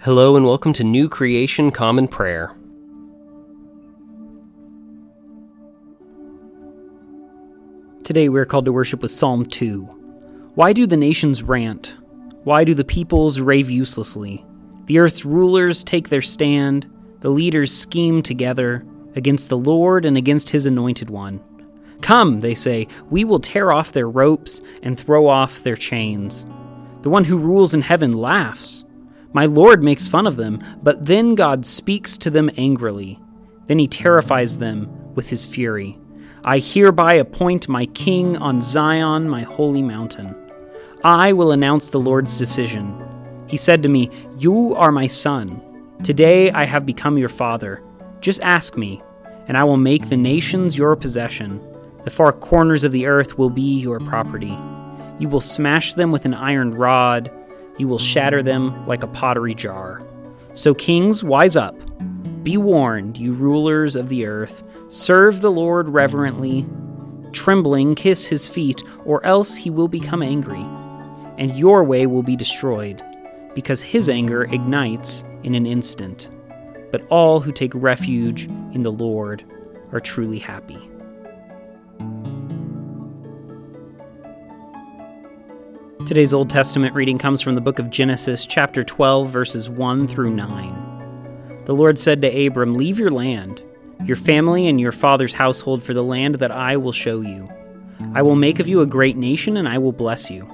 Hello and welcome to New Creation Common Prayer. Today we are called to worship with Psalm 2. Why do the nations rant? Why do the peoples rave uselessly? The earth's rulers take their stand, the leaders scheme together against the Lord and against his anointed one. Come, they say, we will tear off their ropes and throw off their chains. The one who rules in heaven laughs. My Lord makes fun of them, but then God speaks to them angrily. Then he terrifies them with his fury. I hereby appoint my king on Zion, my holy mountain. I will announce the Lord's decision. He said to me, You are my son. Today I have become your father. Just ask me, and I will make the nations your possession. The far corners of the earth will be your property. You will smash them with an iron rod, you will shatter them like a pottery jar. So, kings, wise up. Be warned, you rulers of the earth. Serve the Lord reverently. Trembling, kiss his feet, or else he will become angry, and your way will be destroyed, because his anger ignites in an instant. But all who take refuge in the Lord are truly happy. Today's Old Testament reading comes from the book of Genesis, chapter 12, verses 1 through 9. The Lord said to Abram, Leave your land, your family, and your father's household for the land that I will show you. I will make of you a great nation, and I will bless you.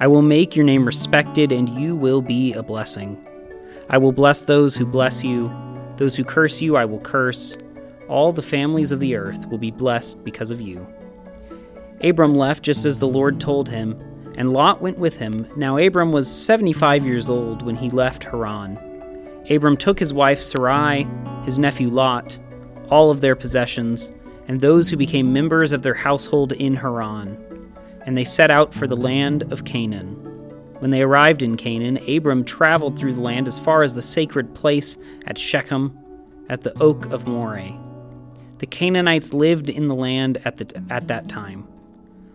I will make your name respected, and you will be a blessing. I will bless those who bless you, those who curse you, I will curse. All the families of the earth will be blessed because of you. Abram left just as the Lord told him and Lot went with him. Now Abram was 75 years old when he left Haran. Abram took his wife Sarai, his nephew Lot, all of their possessions, and those who became members of their household in Haran, and they set out for the land of Canaan. When they arrived in Canaan, Abram traveled through the land as far as the sacred place at Shechem, at the oak of Moreh. The Canaanites lived in the land at, the, at that time.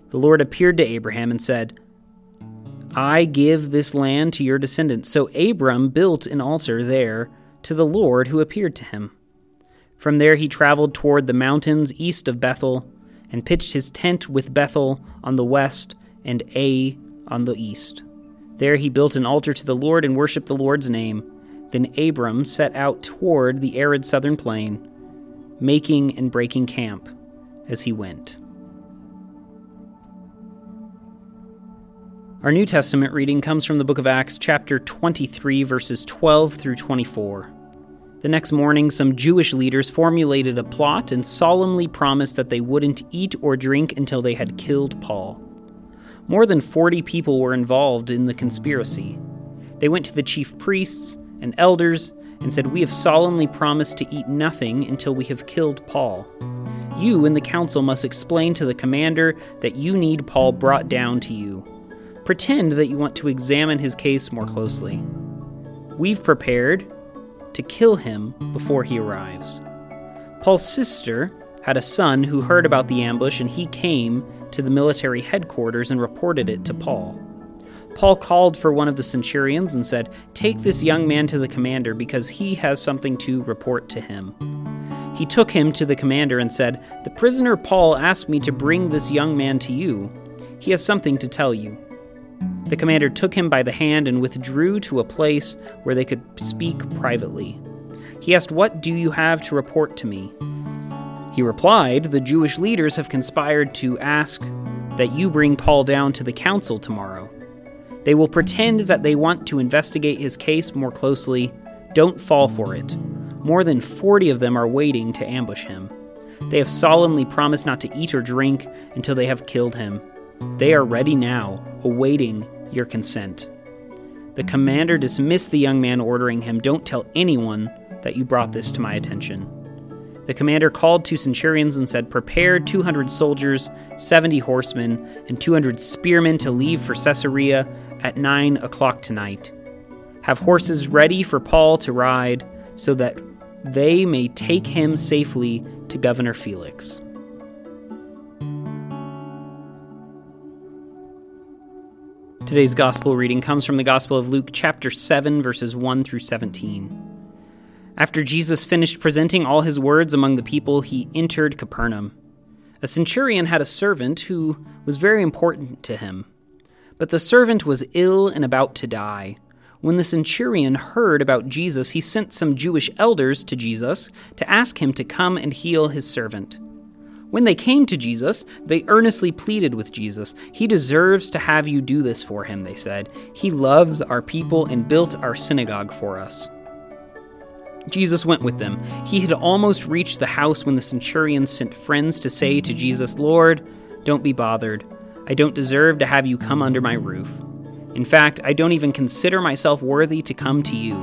The Lord appeared to Abraham and said, I give this land to your descendants. So Abram built an altar there to the Lord who appeared to him. From there he traveled toward the mountains east of Bethel and pitched his tent with Bethel on the west and Ai on the east. There he built an altar to the Lord and worshiped the Lord's name. Then Abram set out toward the arid southern plain, making and breaking camp as he went. Our New Testament reading comes from the book of Acts, chapter 23, verses 12 through 24. The next morning, some Jewish leaders formulated a plot and solemnly promised that they wouldn't eat or drink until they had killed Paul. More than 40 people were involved in the conspiracy. They went to the chief priests and elders and said, We have solemnly promised to eat nothing until we have killed Paul. You and the council must explain to the commander that you need Paul brought down to you Pretend that you want to examine his case more closely. We've prepared to kill him before he arrives. Paul's sister had a son who heard about the ambush and he came to the military headquarters and reported it to Paul. Paul called for one of the centurions and said, Take this young man to the commander because he has something to report to him. He took him to the commander and said, The prisoner Paul asked me to bring this young man to you. He has something to tell you. The commander took him by the hand and withdrew to a place where they could speak privately. He asked, What do you have to report to me? He replied, The Jewish leaders have conspired to ask that you bring Paul down to the council tomorrow. They will pretend that they want to investigate his case more closely. Don't fall for it. More than 40 of them are waiting to ambush him. They have solemnly promised not to eat or drink until they have killed him. They are ready now, awaiting your consent. The commander dismissed the young man, ordering him, Don't tell anyone that you brought this to my attention. The commander called two centurions and said, Prepare 200 soldiers, 70 horsemen, and 200 spearmen to leave for Caesarea at 9 o'clock tonight. Have horses ready for Paul to ride, so that they may take him safely to Governor Felix. Today's gospel reading comes from the Gospel of Luke, chapter 7, verses 1 through 17. After Jesus finished presenting all his words among the people, he entered Capernaum. A centurion had a servant who was very important to him. But the servant was ill and about to die. When the centurion heard about Jesus, he sent some Jewish elders to Jesus to ask him to come and heal his servant. When they came to Jesus, they earnestly pleaded with Jesus. He deserves to have you do this for him, they said. He loves our people and built our synagogue for us. Jesus went with them. He had almost reached the house when the centurion sent friends to say to Jesus, Lord, don't be bothered. I don't deserve to have you come under my roof. In fact, I don't even consider myself worthy to come to you.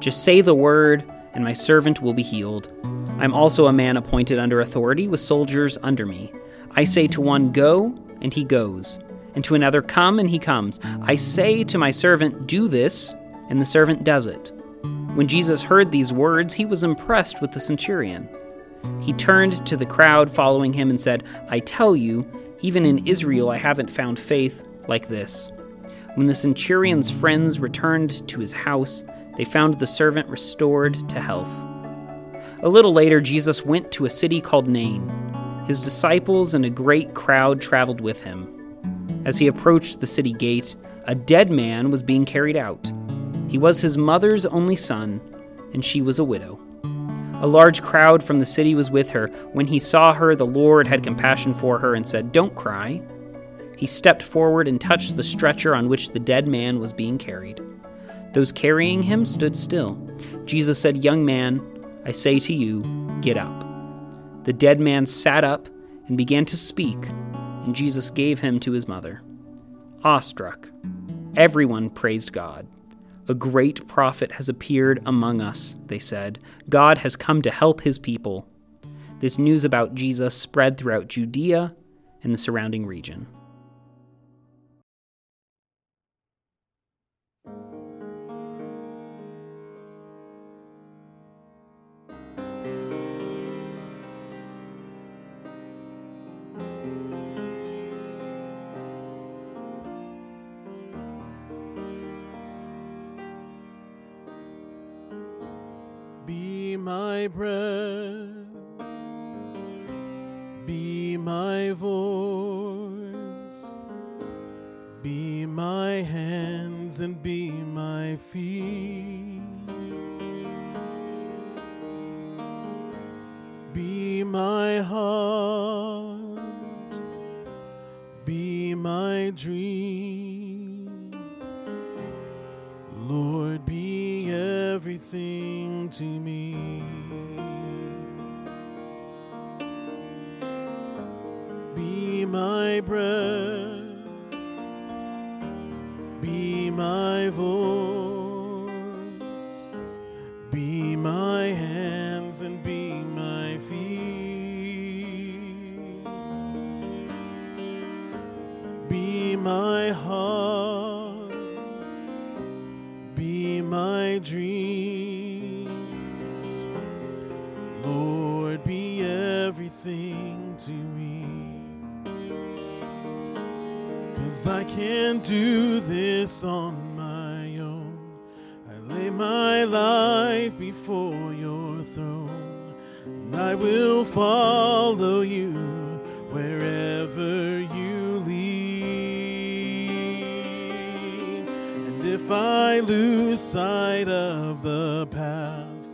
Just say the word, and my servant will be healed. I'm also a man appointed under authority with soldiers under me. I say to one, Go, and he goes, and to another, Come, and he comes. I say to my servant, Do this, and the servant does it. When Jesus heard these words, he was impressed with the centurion. He turned to the crowd following him and said, I tell you, even in Israel I haven't found faith like this. When the centurion's friends returned to his house, they found the servant restored to health. A little later, Jesus went to a city called Nain. His disciples and a great crowd traveled with him. As he approached the city gate, a dead man was being carried out. He was his mother's only son, and she was a widow. A large crowd from the city was with her. When he saw her, the Lord had compassion for her and said, Don't cry. He stepped forward and touched the stretcher on which the dead man was being carried. Those carrying him stood still. Jesus said, Young man, I say to you, get up. The dead man sat up and began to speak, and Jesus gave him to his mother. Awestruck, everyone praised God. A great prophet has appeared among us, they said. God has come to help his people. This news about Jesus spread throughout Judea and the surrounding region. Hands and be my feet. Be my heart, be my dream. Lord, be everything can't do this on my own. I lay my life before your throne, and I will follow you wherever you lead. And if I lose sight of the path,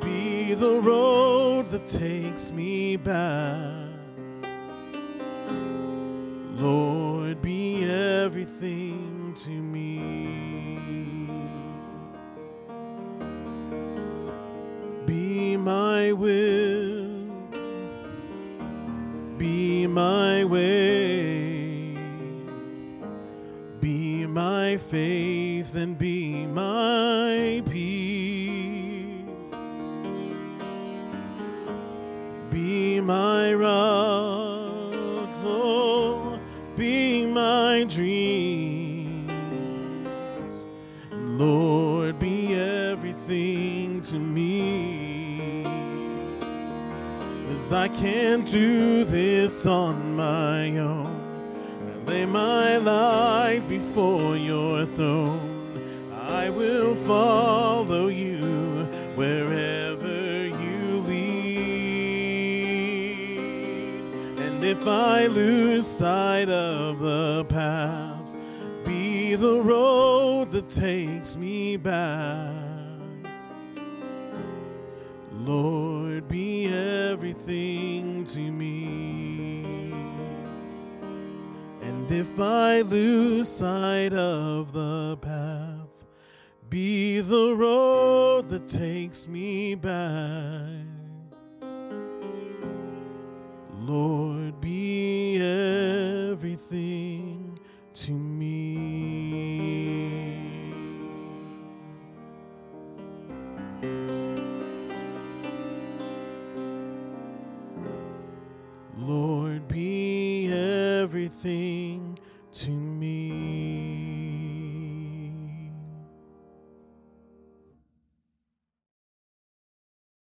be the road that takes me back. To me. Be my will, be my way, be my faith and be my peace. Be my rock, I can't do this on my own. I lay my life before your throne. I will follow you wherever you lead. And if I lose sight of the path, be the road that takes me back. Lord, be everything to me. And if I lose sight of the path, be the road that takes me back. Lord, be everything to me.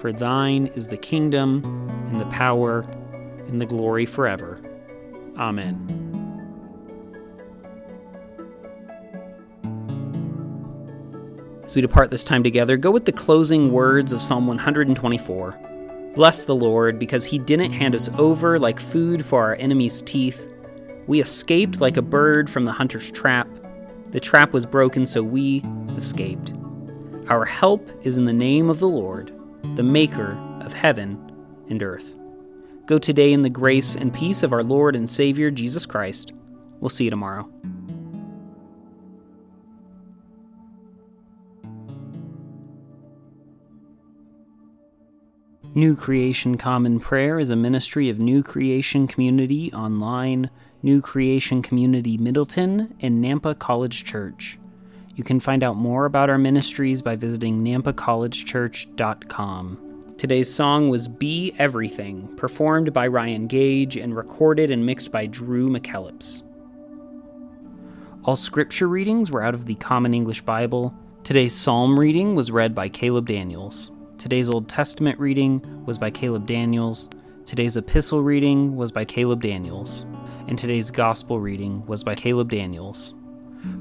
For thine is the kingdom, and the power, and the glory forever. Amen. As we depart this time together, go with the closing words of Psalm 124. Bless the Lord, because he didn't hand us over like food for our enemies' teeth. We escaped like a bird from the hunter's trap. The trap was broken, so we escaped. Our help is in the name of the Lord the Maker of heaven and earth. Go today in the grace and peace of our Lord and Savior Jesus Christ. We'll see you tomorrow. New Creation Common Prayer is a ministry of New Creation Community Online, New Creation Community Middleton, and Nampa College Church. You can find out more about our ministries by visiting nampacollegechurch.com. Today's song was Be Everything, performed by Ryan Gage and recorded and mixed by Drew McKellips. All scripture readings were out of the Common English Bible. Today's psalm reading was read by Caleb Daniels. Today's Old Testament reading was by Caleb Daniels. Today's epistle reading was by Caleb Daniels. And today's gospel reading was by Caleb Daniels.